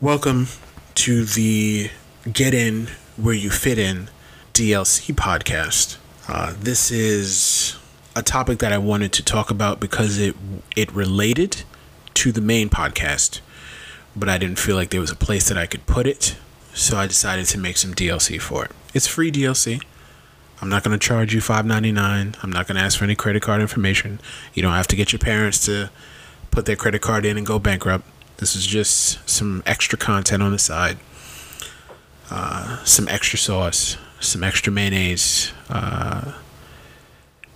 Welcome to the Get In Where You Fit In DLC podcast. Uh, this is a topic that I wanted to talk about because it it related to the main podcast, but I didn't feel like there was a place that I could put it, so I decided to make some DLC for it. It's free DLC. I'm not going to charge you $5.99. I'm not going to ask for any credit card information. You don't have to get your parents to put their credit card in and go bankrupt this is just some extra content on the side. Uh, some extra sauce, some extra mayonnaise, uh,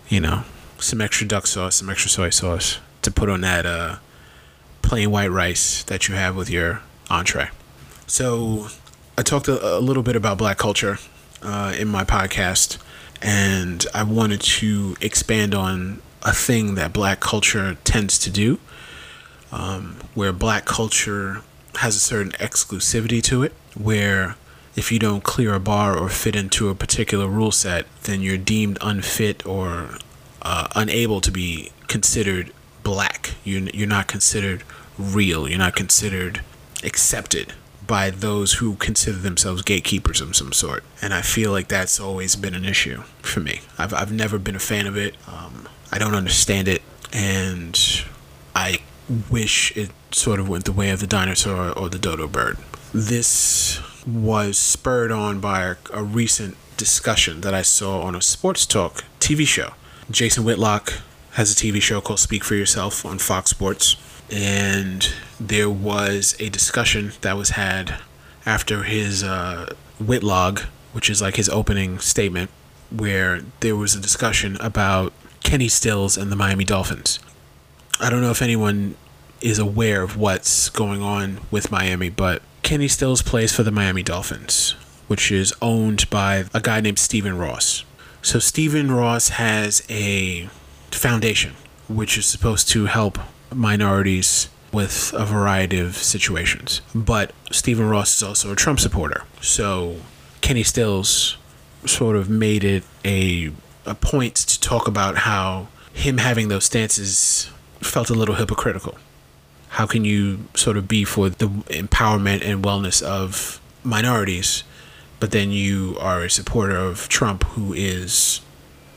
you know, some extra duck sauce, some extra soy sauce to put on that uh, plain white rice that you have with your entree. So, I talked a, a little bit about black culture uh, in my podcast, and I wanted to expand on a thing that black culture tends to do um, where black culture has a certain exclusivity to it, where if you don't clear a bar or fit into a particular rule set, then you're deemed unfit or uh, unable to be considered black. You're, you're not considered real. You're not considered accepted by those who consider themselves gatekeepers of some sort. And I feel like that's always been an issue for me. I've, I've never been a fan of it. Um, I don't understand it. And I wish it sort of went the way of the dinosaur or the dodo bird. This was spurred on by a, recent discussion that I saw on a sports talk TV show. Jason Whitlock has a TV show called Speak for Yourself on Fox Sports. And there was a discussion that was had after his uh, Whitlog, which is like his opening statement, where there was a discussion about Kenny Stills and the Miami Dolphins. I don't know if anyone is aware of what's going on with Miami, but Kenny Stills plays for the Miami Dolphins, which is owned by a guy named Stephen Ross. So Stephen Ross has a foundation which is supposed to help minorities with a variety of situations. But Stephen Ross is also a Trump supporter. So Kenny Stills sort of made it a a point to talk about how him having those stances felt a little hypocritical. How can you sort of be for the empowerment and wellness of minorities, but then you are a supporter of Trump who is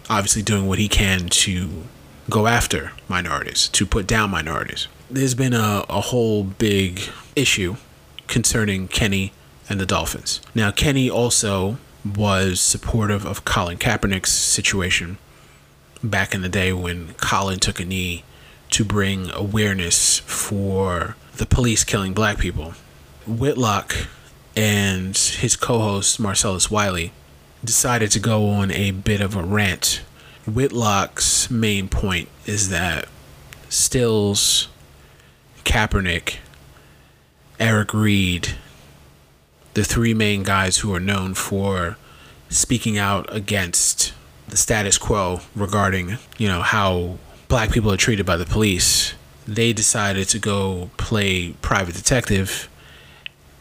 obviously doing what he can to go after minorities, to put down minorities? There's been a, a whole big issue concerning Kenny and the Dolphins. Now, Kenny also was supportive of Colin Kaepernick's situation back in the day when Colin took a knee to bring awareness for the police killing black people. Whitlock and his co host, Marcellus Wiley, decided to go on a bit of a rant. Whitlock's main point is that Stills, Kaepernick, Eric Reid, the three main guys who are known for speaking out against the status quo regarding, you know, how black people are treated by the police, they decided to go play private detective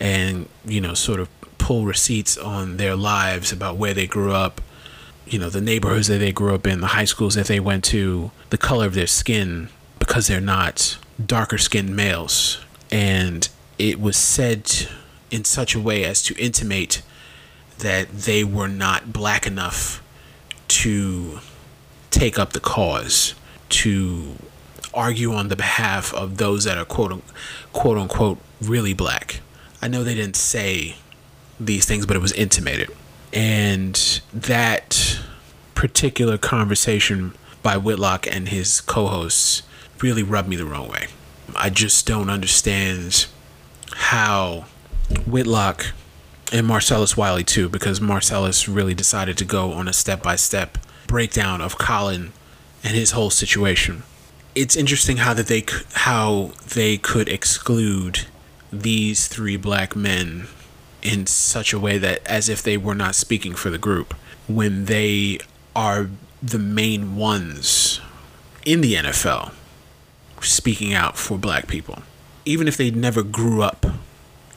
and, you know, sort of pull receipts on their lives about where they grew up, you know, the neighborhoods that they grew up in, the high schools that they went to, the color of their skin, because they're not darker skinned males. And it was said in such a way as to intimate that they were not black enough to take up the cause to argue on the behalf of those that are quote quote unquote really black. I know they didn't say these things, but it was intimated. And that particular conversation by Whitlock and his co hosts really rubbed me the wrong way. I just don't understand how Whitlock and Marcellus Wiley, too, because Marcellus really decided to go on a step by step breakdown of Colin and his whole situation. It's interesting how that they how they could exclude these three black men in such a way that as if they were not speaking for the group when they are the main ones in the NFL speaking out for black people even if they never grew up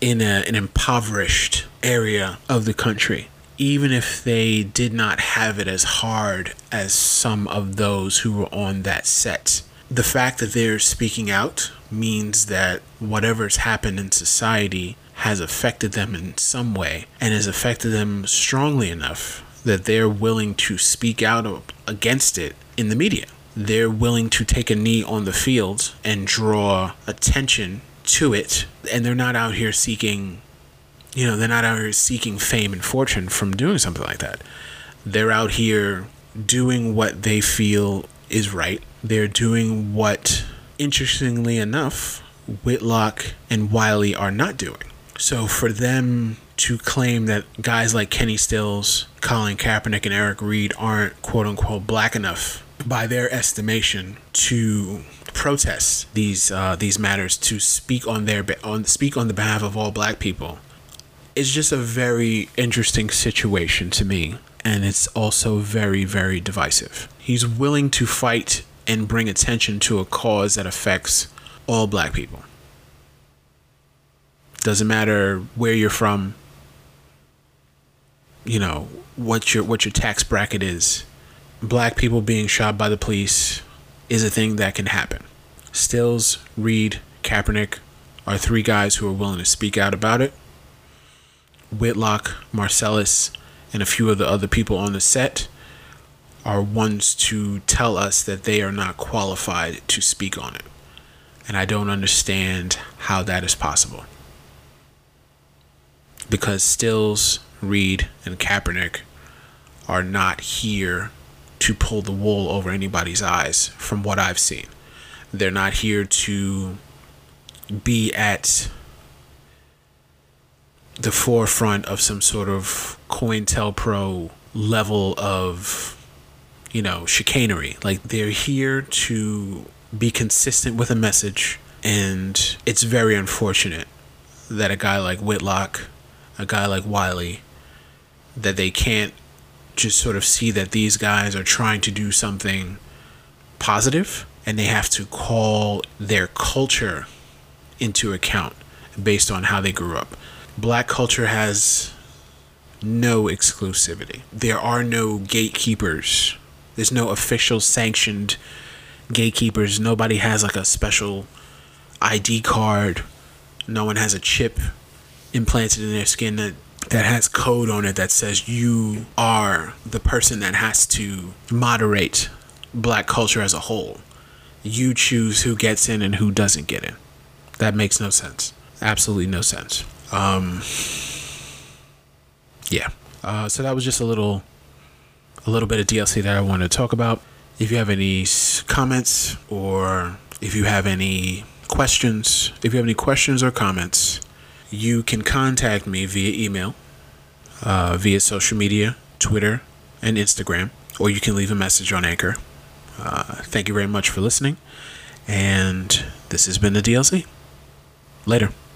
in a, an impoverished area of the country even if they did not have it as hard as some of those who were on that set. The fact that they're speaking out means that whatever's happened in society has affected them in some way and has affected them strongly enough that they're willing to speak out against it in the media. They're willing to take a knee on the field and draw attention to it. And they're not out here seeking, you know, they're not out here seeking fame and fortune from doing something like that. They're out here doing what they feel is right. They're doing what, interestingly enough, Whitlock and Wiley are not doing. So for them to claim that guys like Kenny Stills, Colin Kaepernick, and Eric Reid aren't quote unquote black enough by their estimation to protest these uh, these matters to speak on their on speak on the behalf of all black people is just a very interesting situation to me and it's also very very divisive. He's willing to fight and bring attention to a cause that affects all black people. Doesn't matter where you're from, you know, what your what your tax bracket is. Black people being shot by the police is a thing that can happen. Stills, Reid, Kaepernick are three guys who are willing to speak out about it. Whitlock, Marcellus, and a few of the other people on the set are ones to tell us that they are not qualified to speak on it. And I don't understand how that is possible. Because Stills, Reid, and Kaepernick are not here to pull the wool over anybody's eyes from what I've seen. They're not here to be at the forefront of some sort of COINTELPRO level of, you know, chicanery. Like they're here to be consistent with a message. And it's very unfortunate that a guy like Whitlock, a guy like Wiley, that they can't just sort of see that these guys are trying to do something positive and they have to call their culture into account based on how they grew up black culture has no exclusivity. There are no gatekeepers. There's no official sanctioned gatekeepers. Nobody has like a special ID card. No one has a chip implanted in their skin that that has code on it that says you are the person that has to moderate black culture as a whole. You choose who gets in and who doesn't get in. That makes no sense. Absolutely no sense. Um, yeah. Uh, so that was just a little, a little bit of DLC that I wanted to talk about. If you have any comments or if you have any questions, if you have any questions or comments, you can contact me via email, uh, via social media, Twitter, and Instagram, or you can leave a message on Anchor. Uh, thank you very much for listening, and this has been the DLC. Later.